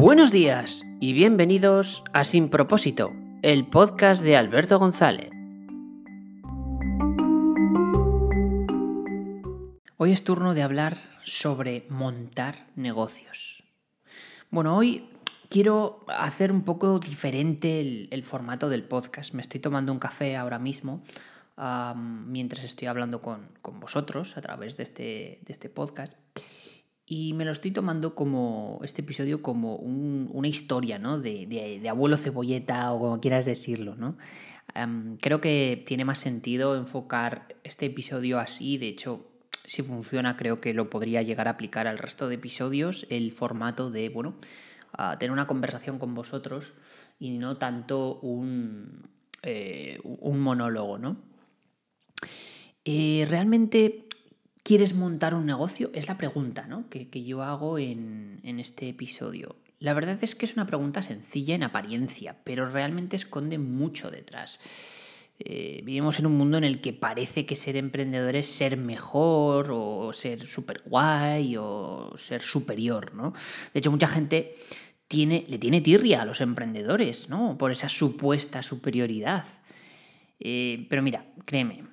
Buenos días y bienvenidos a Sin Propósito, el podcast de Alberto González. Hoy es turno de hablar sobre montar negocios. Bueno, hoy quiero hacer un poco diferente el, formato del podcast. Me estoy tomando un café ahora mismo mientras estoy hablando con, vosotros a través de este, de este podcast. Y me lo estoy tomando como este episodio como una historia, ¿no? De, abuelo cebolleta o como quieras decirlo, ¿no? creo que tiene más sentido enfocar este episodio así. De hecho, si funciona, creo que lo podría llegar a aplicar al resto de episodios. El formato de, bueno, tener una conversación con vosotros y no tanto un, eh, un monólogo, ¿no? Eh, realmente ¿Quieres montar un negocio? Es la pregunta ¿no? que, yo hago en, este episodio. La verdad es que es una pregunta sencilla en apariencia, pero realmente esconde mucho detrás. Eh, vivimos en un mundo en el que parece que ser emprendedor es ser mejor o ser súper guay o ser superior, ¿no? De hecho, mucha gente tiene, le tiene tirria a los emprendedores, ¿no? Por esa supuesta superioridad. Eh, pero mira, créeme,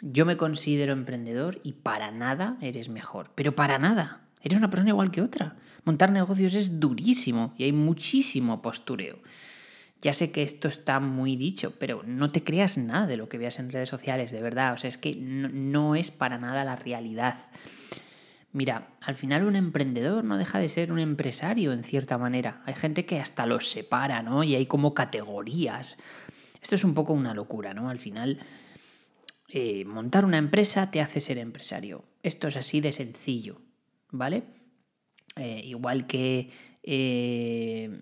yo me considero emprendedor y para nada eres mejor, pero para nada. Eres una persona igual que otra. Montar negocios es durísimo y hay muchísimo postureo. Ya sé que esto está muy dicho, pero no te creas nada de lo que veas en redes sociales, de verdad. O sea, es que no, es para nada la realidad. Mira, al final un emprendedor no deja de ser un empresario en cierta manera. Hay gente que hasta los separa, ¿no? Y hay como categorías. Esto es un poco una locura, ¿no? Al final eh, montar una empresa te hace ser empresario. Esto es así de sencillo, ¿vale? Eh, igual que eh,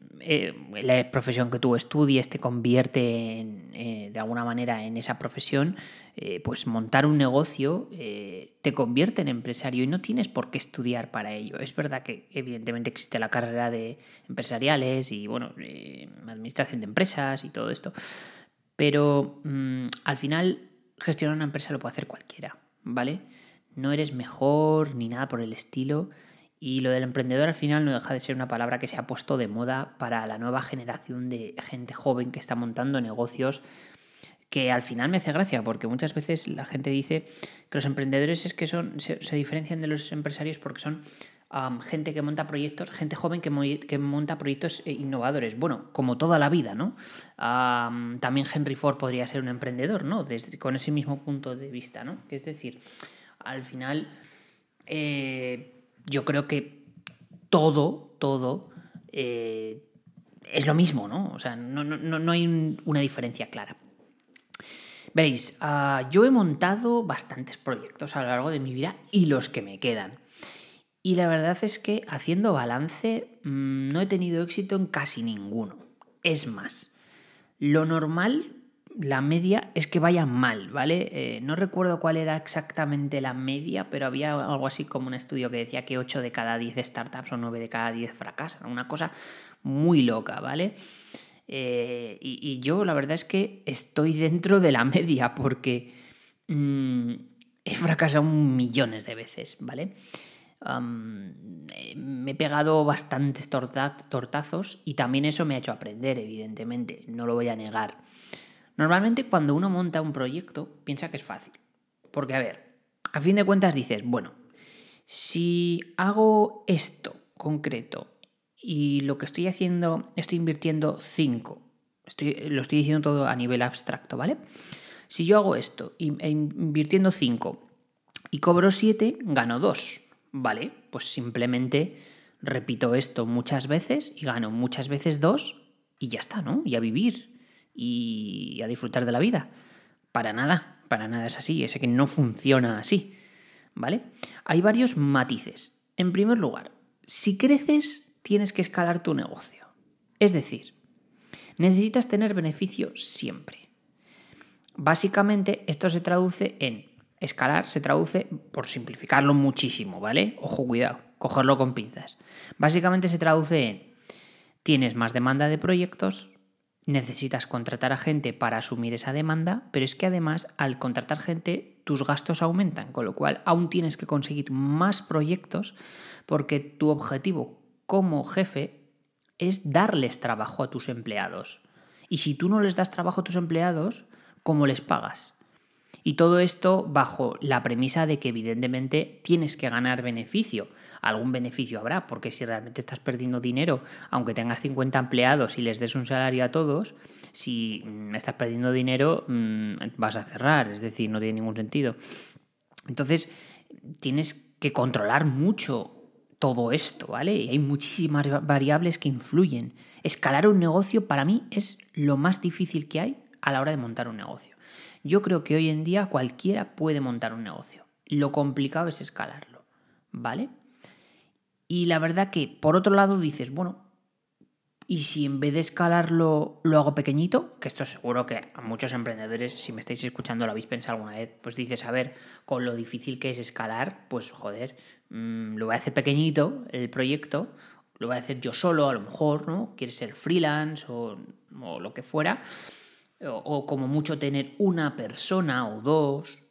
la profesión que tú estudies te convierte de alguna manera en esa profesión, pues montar un negocio te convierte en empresario y no tienes por qué estudiar para ello. Es verdad que evidentemente existe la carrera de empresariales y bueno, administración de empresas y todo esto, pero mm, al final gestionar una empresa lo puede hacer cualquiera, ¿vale? No eres mejor ni nada por el estilo. Y lo del emprendedor al final no deja de ser una palabra que se ha puesto de moda para la nueva generación de gente joven que está montando negocios que al final me hace gracia porque muchas veces la gente dice que los emprendedores es que son se, se diferencian de los empresarios porque son gente que monta proyectos, gente joven que, monta proyectos eh, innovadores. Bueno, como toda la vida, ¿no? también Henry Ford podría ser un emprendedor, ¿no? Desde, con ese mismo punto de vista, ¿no? Es decir, al final, eh, yo creo que todo, todo eh, es lo mismo, ¿no? O sea, no, no hay una diferencia clara. Veréis, ah, yo he montado bastantes proyectos a lo largo de mi vida y los que me quedan. Y la verdad es que haciendo balance mm, no he tenido éxito en casi ninguno. Es más, lo normal, la media, es que vaya mal, ¿vale? Eh, no recuerdo cuál era exactamente la media, pero había algo así como un estudio que decía que 8 de cada 10 startups o 9 de cada 10 fracasan. Una cosa muy loca, ¿vale? Eh, y, yo la verdad es que estoy dentro de la media porque mm, he fracasado millones de veces, ¿vale? Me he pegado bastantes tortazos y también eso me ha hecho aprender, evidentemente, no lo voy a negar. Normalmente cuando uno monta un proyecto piensa que es fácil. Porque, a ver, a fin de cuentas dices, bueno, si hago esto concreto y lo que estoy haciendo, estoy invirtiendo 5, estoy, lo estoy diciendo todo a nivel abstracto, ¿vale? Si yo hago esto, e invirtiendo 5 y cobro 7, gano 2. Vale, pues simplemente repito esto muchas veces y gano muchas veces dos y ya está, ¿no? Y a vivir y a disfrutar de la vida. Para nada, para nada es así, es que no funciona así, ¿vale? Hay varios matices. En primer lugar, si creces, tienes que escalar tu negocio. Es decir, necesitas tener beneficio siempre. Básicamente, esto se traduce en Escalar se traduce, por simplificarlo muchísimo, ¿vale? Ojo, cuidado, cogerlo con pinzas. Básicamente se traduce en, tienes más demanda de proyectos, necesitas contratar a gente para asumir esa demanda, pero es que además al contratar gente tus gastos aumentan, con lo cual aún tienes que conseguir más proyectos porque tu objetivo como jefe es darles trabajo a tus empleados. Y si tú no les das trabajo a tus empleados, ¿cómo les pagas? Y todo esto bajo la premisa de que evidentemente tienes que ganar beneficio. Algún beneficio habrá, porque si realmente estás perdiendo dinero, aunque tengas 50 empleados y les des un salario a todos, si mm, estás perdiendo dinero mm, vas a cerrar, es decir, no tiene ningún sentido. Entonces, tienes que controlar mucho todo esto, ¿vale? Y hay muchísimas variables que influyen. Escalar un negocio para mí es lo más difícil que hay a la hora de montar un negocio. Yo creo que hoy en día cualquiera puede montar un negocio. Lo complicado es escalarlo, ¿vale? Y la verdad que, por otro lado, dices, bueno, ¿y si en vez de escalarlo lo hago pequeñito? Que esto seguro que a muchos emprendedores, si me estáis escuchando, lo habéis pensado alguna vez, pues dices, a ver, con lo difícil que es escalar, pues joder, Mm, lo voy a hacer pequeñito, el proyecto, lo voy a hacer yo solo, a lo mejor, ¿no? Quieres ser freelance o, lo que fuera, o, como mucho tener una persona o dos,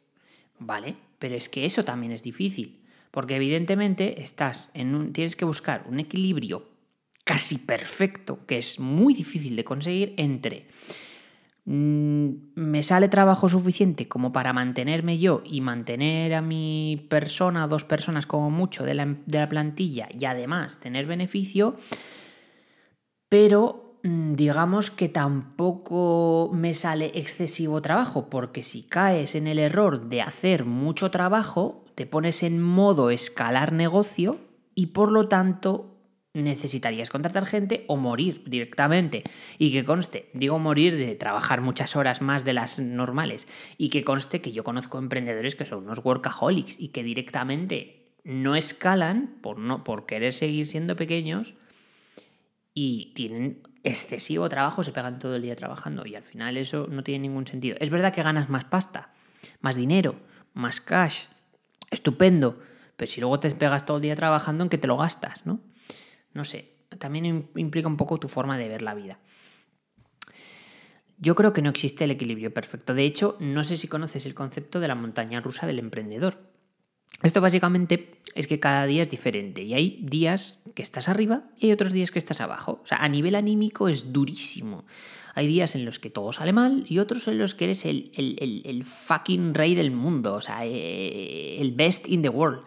¿vale? Pero es que eso también es difícil, porque evidentemente estás en un, tienes que buscar un equilibrio casi perfecto, que es muy difícil de conseguir entre Mm, me sale trabajo suficiente como para mantenerme yo y mantener a mi persona, dos personas como mucho de la, plantilla y además tener beneficio, pero digamos que tampoco me sale excesivo trabajo, porque si caes en el error de hacer mucho trabajo, te pones en modo escalar negocio y por lo tanto necesitarías contratar gente o morir directamente. Y que conste, digo morir de trabajar muchas horas más de las normales. Y que conste que yo conozco emprendedores que son unos workaholics y que directamente no escalan por, no, por querer seguir siendo pequeños y tienen excesivo trabajo, se pegan todo el día trabajando y al final eso no tiene ningún sentido. Es verdad que ganas más pasta, más dinero, más cash, estupendo, pero si luego te pegas todo el día trabajando, ¿en qué te lo gastas? ¿no? No sé, también implica un poco tu forma de ver la vida. Yo creo que no existe el equilibrio perfecto. De hecho, no sé si conoces el concepto de la montaña rusa del emprendedor. Esto básicamente es que cada día es diferente y hay días que estás arriba y hay otros días que estás abajo. O sea, a nivel anímico es durísimo. Hay días en los que todo sale mal y otros en los que eres el, el fucking rey del mundo, o sea, eh, el best in the world.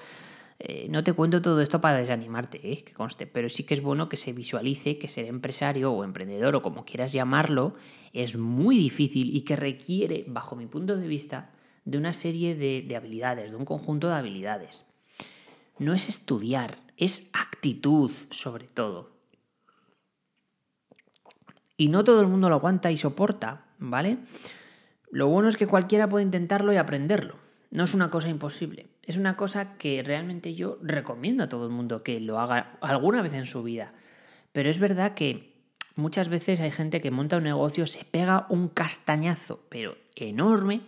Eh, no te cuento todo esto para desanimarte, eh, que conste, pero sí que es bueno que se visualice que ser empresario o emprendedor o como quieras llamarlo es muy difícil y que requiere, bajo mi punto de vista, de una serie de, de habilidades, de un conjunto de habilidades. No es estudiar, es actitud sobre todo. Y no todo el mundo lo aguanta y soporta, ¿vale? Lo bueno es que cualquiera puede intentarlo y aprenderlo. No es una cosa imposible. Es una cosa que realmente yo recomiendo a todo el mundo que lo haga alguna vez en su vida. Pero es verdad que muchas veces hay gente que monta un negocio, se pega un castañazo, pero enorme,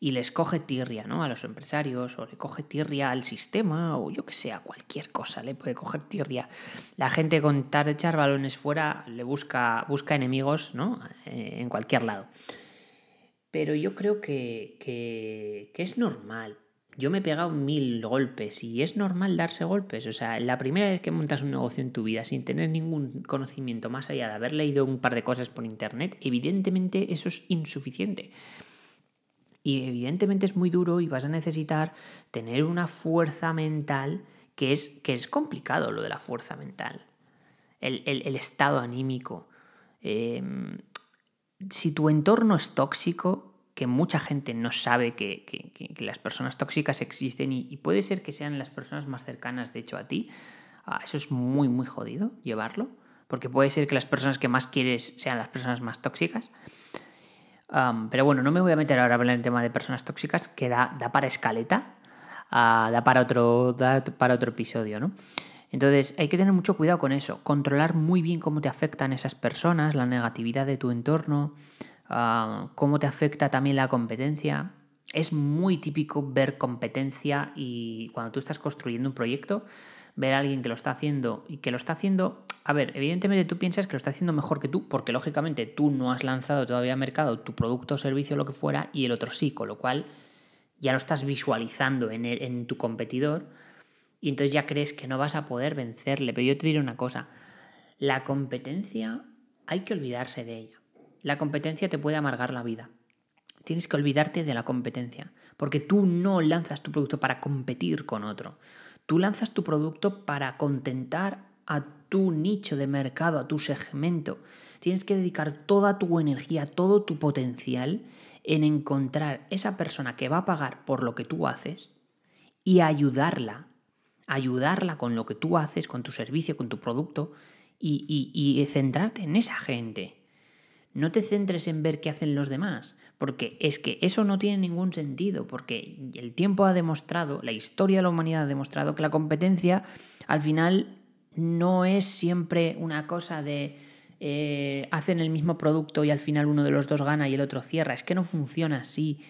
y les coge tirria, ¿no? A los empresarios, o le coge tirria al sistema, o yo que sé, a cualquier cosa le puede coger tirria. La gente con tal de echar balones fuera le busca, busca enemigos, ¿no? Eh, en cualquier lado. Pero yo creo que, que, es normal. Yo me he pegado mil golpes y es normal darse golpes. O sea, la primera vez que montas un negocio en tu vida sin tener ningún conocimiento más allá de haber leído un par de cosas por internet, evidentemente eso es insuficiente. Y evidentemente es muy duro y vas a necesitar tener una fuerza mental que es, que es complicado lo de la fuerza mental. El, estado anímico. Em, si tu entorno es tóxico, que mucha gente no sabe que, las personas tóxicas existen y, puede ser que sean las personas más cercanas, de hecho, a ti, ah, eso es muy, muy jodido llevarlo, porque puede ser que las personas que más quieres sean las personas más tóxicas. Pero bueno, no me voy a meter ahora en el tema de personas tóxicas, que da, para escaleta, ah, da, para otro, da para otro episodio, ¿no? Entonces hay que tener mucho cuidado con eso, controlar muy bien cómo te afectan esas personas, la negatividad de tu entorno, ah, cómo te afecta también la competencia. Es muy típico ver competencia y cuando tú estás construyendo un proyecto, ver a alguien que lo está haciendo y que lo está haciendo, a ver, evidentemente tú piensas que lo está haciendo mejor que tú, porque lógicamente tú no has lanzado todavía mercado tu producto o servicio lo que fuera y el otro sí, con lo cual ya lo estás visualizando en, en tu competidor y entonces ya crees que no vas a poder vencerle. Pero yo te diré una cosa, La competencia hay que olvidarse de ella. La competencia te puede amargar la vida. Tienes que olvidarte de la competencia, porque tú no lanzas tu producto para competir con otro. Tú lanzas tu producto para contentar a tu nicho de mercado, a tu segmento. Tienes que dedicar toda tu energía, todo tu potencial en encontrar esa persona que va a pagar por lo que tú haces y ayudarla, ayudarla con lo que tú haces, con tu servicio, con tu producto y, y centrarte en esa gente. No te centres en ver qué hacen los demás, porque es que eso no tiene ningún sentido, porque el tiempo ha demostrado, la historia de la humanidad ha demostrado que la competencia al final no es siempre una cosa de eh, hacen el mismo producto y al final uno de los dos gana y el otro cierra. Es que no funciona así.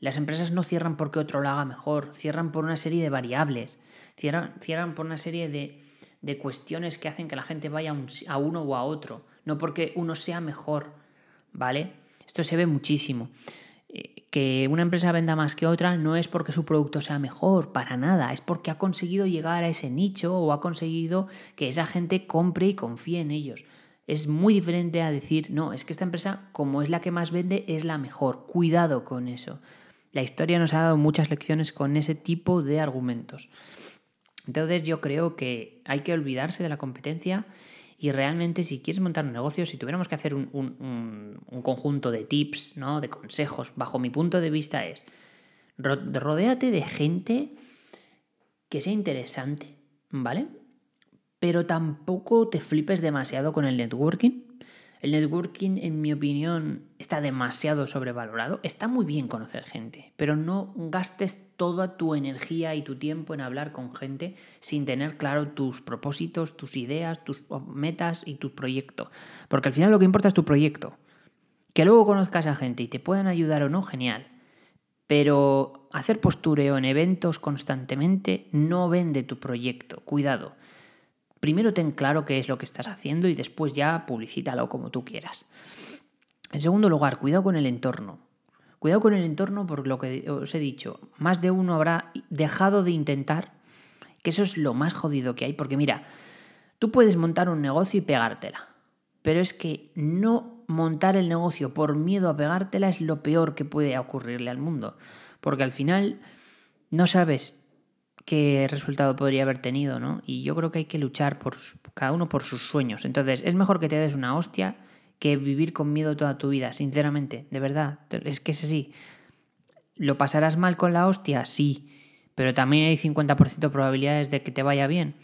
Las empresas no cierran porque otro lo haga mejor, cierran por una serie de variables, cierran, por una serie de, de, cuestiones que hacen que la gente vaya a uno o a otro, no porque uno sea mejor, ¿vale? Esto se ve muchísimo. Eh, que una empresa venda más que otra no es porque su producto sea mejor, para nada, es porque ha conseguido llegar a ese nicho o ha conseguido que esa gente compre y confíe en ellos es muy diferente a decir, no, es que esta empresa, como es la que más vende, es la mejor. Cuidado con eso. La historia nos ha dado muchas lecciones con ese tipo de argumentos. Entonces yo creo que hay que olvidarse de la competencia y realmente si quieres montar un negocio, si tuviéramos que hacer un, un conjunto de tips, ¿no? de consejos, bajo mi punto de vista es, rodéate de gente que sea interesante, ¿vale? pero tampoco te flipes demasiado con el networking. El networking, en mi opinión, está demasiado sobrevalorado. Está muy bien conocer gente, pero no gastes toda tu energía y tu tiempo en hablar con gente sin tener claro tus propósitos, tus ideas, tus metas y tu proyecto. Porque al final lo que importa es tu proyecto. Que luego conozcas a gente y te puedan ayudar o no, genial. Pero hacer postureo en eventos constantemente no vende tu proyecto. Cuidado primero ten claro qué es lo que estás haciendo y después ya publicítalo como tú quieras. En segundo lugar, cuidado con el entorno. Cuidado con el entorno porque lo que os he dicho, más de uno habrá dejado de intentar, que eso es lo más jodido que hay, porque mira, tú puedes montar un negocio y pegártela, pero es que no montar el negocio por miedo a pegártela es lo peor que puede ocurrirle al mundo, porque al final no sabes qué resultado podría haber tenido, ¿no? Y yo creo que hay que luchar por cada uno por sus sueños. Entonces, es mejor que te des una hostia que vivir con miedo toda tu vida, sinceramente, de verdad. Es que es así. ¿Lo pasarás mal con la hostia? Sí, pero también hay 50% de probabilidades de que te vaya bien.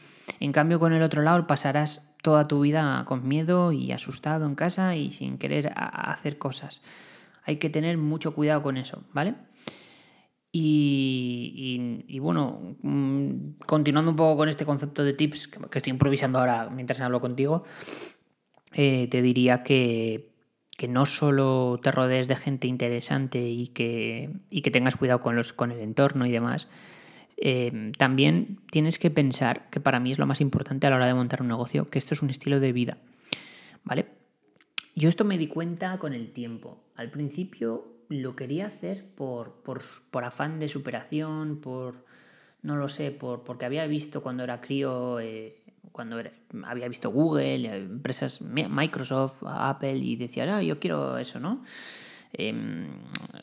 En cambio, con el otro lado pasarás toda tu vida con miedo y asustado en casa y sin querer hacer cosas. Hay que tener mucho cuidado con eso, ¿vale? Y, bueno, mm, continuando un poco con este concepto de tips que, estoy improvisando ahora mientras hablo contigo, eh, te diría que, no solo te rodees de gente interesante y que, que tengas cuidado con, los, con el entorno y demás, eh, también tienes que pensar, que para mí es lo más importante a la hora de montar un negocio, que esto es un estilo de vida. ¿Vale? Yo esto me di cuenta con el tiempo. Al principio lo quería hacer por, por, afán de superación, por, no lo sé, por, porque había visto cuando era crío, eh, cuando había visto Google, eh, empresas, Microsoft, Apple, y decía, ah, yo quiero eso, ¿no? Em,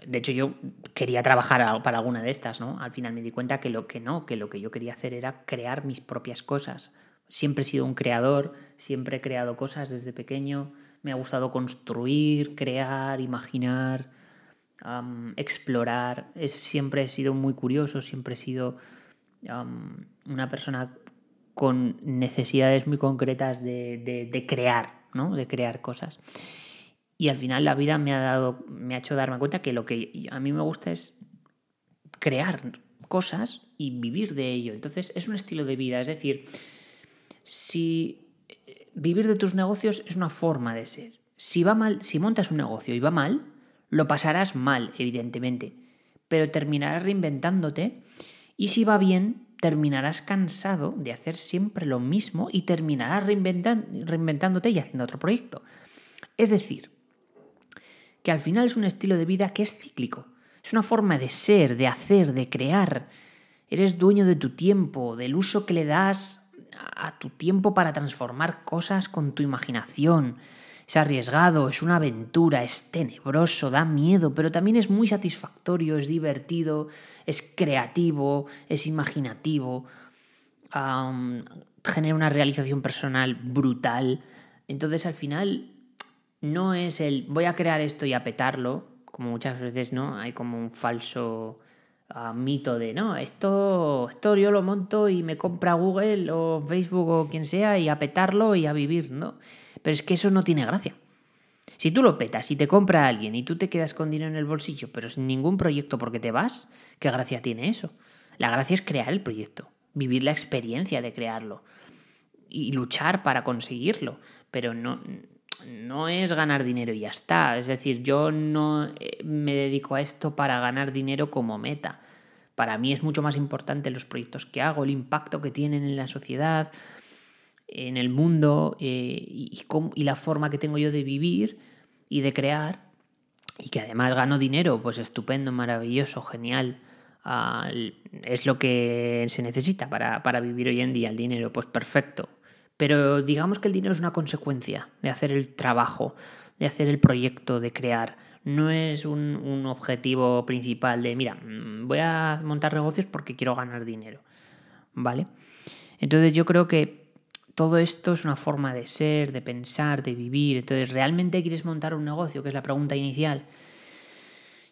de hecho, yo quería trabajar para alguna de estas, ¿no? Al final me di cuenta que lo que no, que lo que yo quería hacer era crear mis propias cosas. Siempre he sido un creador, siempre he creado cosas desde pequeño, me ha gustado construir, crear, imaginar, explorar. Es, siempre he sido muy curioso, siempre he sido una persona con necesidades muy concretas de, crear, ¿no? De crear cosas. Y al final la vida me ha dado, me ha hecho darme cuenta que lo que a mí me gusta es crear cosas y vivir de ello. Entonces es un estilo de vida. Es decir, si eh, vivir de tus negocios es una forma de ser. Si va mal, si montas un negocio y va mal, lo pasarás mal, evidentemente, pero terminarás reinventándote y si va bien, terminarás cansado de hacer siempre lo mismo y terminarás reinventándote y haciendo otro proyecto. Es decir, que al final es un estilo de vida que es cíclico, es una forma de ser, de hacer, de crear. Eres dueño de tu tiempo, del uso que le das a tu tiempo para transformar cosas con tu imaginación. Es arriesgado, es una aventura, es tenebroso, da miedo, pero también es muy satisfactorio, es divertido, es creativo, es imaginativo, genera una realización personal brutal. Entonces al final no es el voy a crear esto y a petarlo, como muchas veces no, hay como un falso ah, mito de no, esto, esto yo lo monto y me compra Google o Facebook o quien sea y a petarlo y a vivir, ¿no? Pero es que eso no tiene gracia. Si tú lo petas y te compra alguien y tú te quedas con dinero en el bolsillo, pero sin ningún proyecto porque te vas, ¿qué gracia tiene eso? La gracia es crear el proyecto, vivir la experiencia de crearlo y luchar para conseguirlo, pero no, no es ganar dinero y ya está. Es decir, yo no eh, me dedico a esto para ganar dinero como meta. Para mí es mucho más importante los proyectos que hago, el impacto que tienen en la sociedad, en el mundo eh, y, la forma que tengo yo de vivir y de crear y que además gano dinero, pues estupendo, maravilloso, genial. Es lo que se necesita para, para vivir hoy en día, el dinero, pues perfecto. Pero digamos que el dinero es una consecuencia de hacer el trabajo, de hacer el proyecto, de crear. No es un, un objetivo principal de, mira, mm, voy a montar negocios porque quiero ganar dinero. ¿Vale? Entonces yo creo que todo esto es una forma de ser, de pensar, de vivir. Entonces, ¿realmente quieres montar un negocio? Que es la pregunta inicial.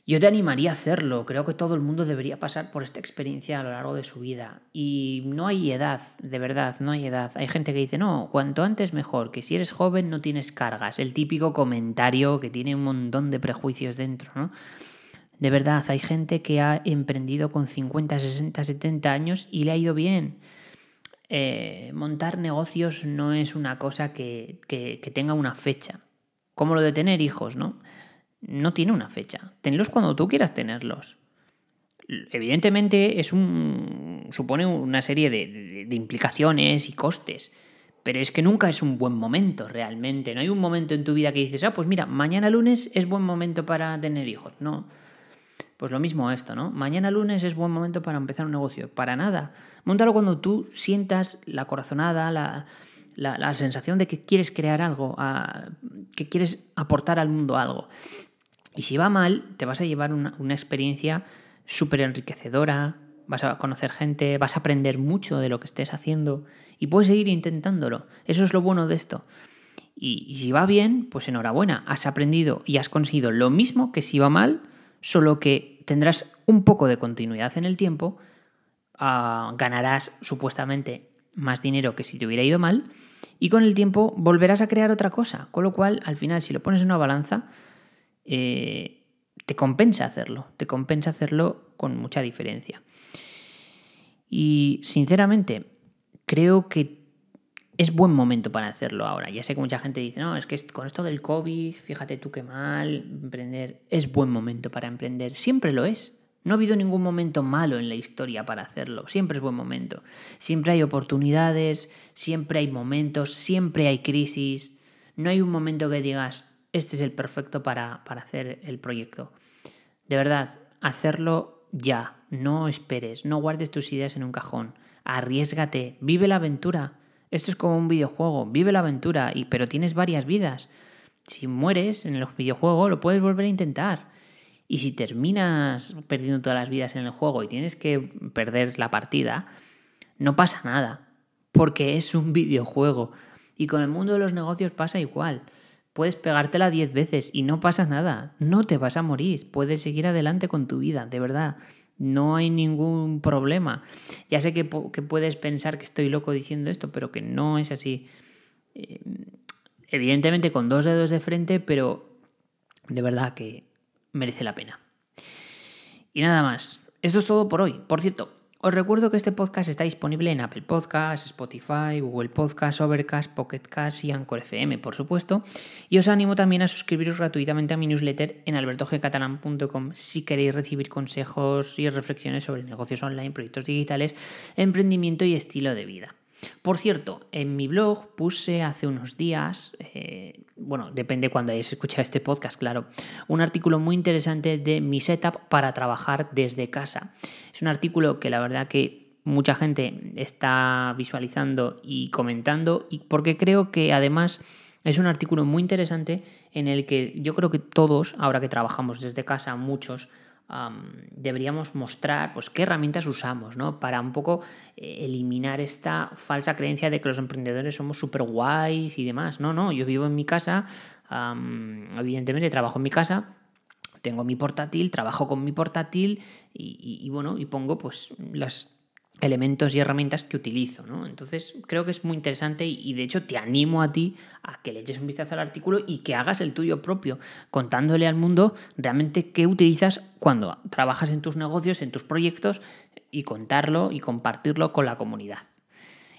Yo te animaría a hacerlo. Creo que todo el mundo debería pasar por esta experiencia a lo largo de su vida. Y no hay edad, de verdad, no hay edad. Hay gente que dice, no, cuanto antes mejor, que si eres joven no tienes cargas. El típico comentario que tiene un montón de prejuicios dentro, ¿no? De verdad, hay gente que ha emprendido con 50, 60, 70 años y le ha ido bien. Eh, montar negocios no es una cosa que, tenga una fecha. Como lo de tener hijos, ¿no? No tiene una fecha. Tenlos cuando tú quieras tenerlos. Evidentemente es un. supone una serie de, de implicaciones y costes. Pero es que nunca es un buen momento realmente. No hay un momento en tu vida que dices, ah, pues mira, mañana lunes es buen momento para tener hijos. No. Pues lo mismo esto, ¿no? Mañana lunes es buen momento para empezar un negocio. Para nada. Móntalo cuando tú sientas la corazonada, la, sensación de que quieres crear algo, que quieres aportar al mundo algo. Y si va mal, te vas a llevar una, experiencia súper enriquecedora, vas a conocer gente, vas a aprender mucho de lo que estés haciendo y puedes seguir intentándolo. Eso es lo bueno de esto. Y si va bien, pues enhorabuena, has aprendido y has conseguido lo mismo que si va mal, solo que tendrás un poco de continuidad en el tiempo, ah, ganarás supuestamente más dinero que si te hubiera ido mal, y con el tiempo volverás a crear otra cosa, con lo cual al final si lo pones en una balanza, eh, te compensa hacerlo, te compensa hacerlo con mucha diferencia. Y sinceramente, creo que es buen momento para hacerlo ahora. Ya sé que mucha gente dice, no, es que con esto del COVID, fíjate tú qué mal, emprender, es buen momento para emprender. Siempre lo es. No ha habido ningún momento malo en la historia para hacerlo. Siempre es buen momento. Siempre hay oportunidades, siempre hay momentos, siempre hay crisis. No hay un momento que digas, este es el perfecto para, para hacer el proyecto. De verdad, hacerlo ya. No esperes, no guardes tus ideas en un cajón. Arriesgate, vive la aventura. Esto es como un videojuego, vive la aventura, y, pero tienes varias vidas. Si mueres en el videojuego, lo puedes volver a intentar. Y si terminas perdiendo todas las vidas en el juego y tienes que perder la partida, no pasa nada, porque es un videojuego. Y con el mundo de los negocios pasa igual. Puedes pegártela 10 veces y no pasa nada. No te vas a morir. Puedes seguir adelante con tu vida, de verdad. No hay ningún problema. Ya sé que, puedes pensar que estoy loco diciendo esto, pero que no es así. Eh, evidentemente con dos dedos de frente, pero de verdad que merece la pena. Y nada más. Esto es todo por hoy. Por cierto, os recuerdo que este podcast está disponible en Apple Podcasts, Spotify, Google Podcasts, Overcast, Pocket Cast y Anchor FM, por supuesto. Y os animo también a suscribiros gratuitamente a mi newsletter en albertojecatalan.com si queréis recibir consejos y reflexiones sobre negocios online, proyectos digitales, emprendimiento y estilo de vida. Por cierto, en mi blog puse hace unos días, eh, bueno, depende cuando hayáis escuchado este podcast, claro, un artículo muy interesante de mi setup para trabajar desde casa. Es un artículo que la verdad que mucha gente está visualizando y comentando y porque creo que además es un artículo muy interesante en el que yo creo que todos, ahora que trabajamos desde casa, muchos, deberíamos mostrar pues, qué herramientas usamos, ¿no? Para un poco eh, eliminar esta falsa creencia de que los emprendedores somos súper guays y demás. No, no, yo vivo en mi casa, evidentemente trabajo en mi casa, tengo mi portátil, trabajo con mi portátil y, y bueno, y pongo pues las elementos y herramientas que utilizo. ¿no? Entonces creo que es muy interesante y, de hecho te animo a ti a que le eches un vistazo al artículo y que hagas el tuyo propio, contándole al mundo realmente qué utilizas cuando trabajas en tus negocios, en tus proyectos y contarlo y compartirlo con la comunidad.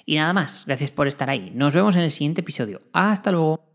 Y nada más, gracias por estar ahí. Nos vemos en el siguiente episodio. Hasta luego.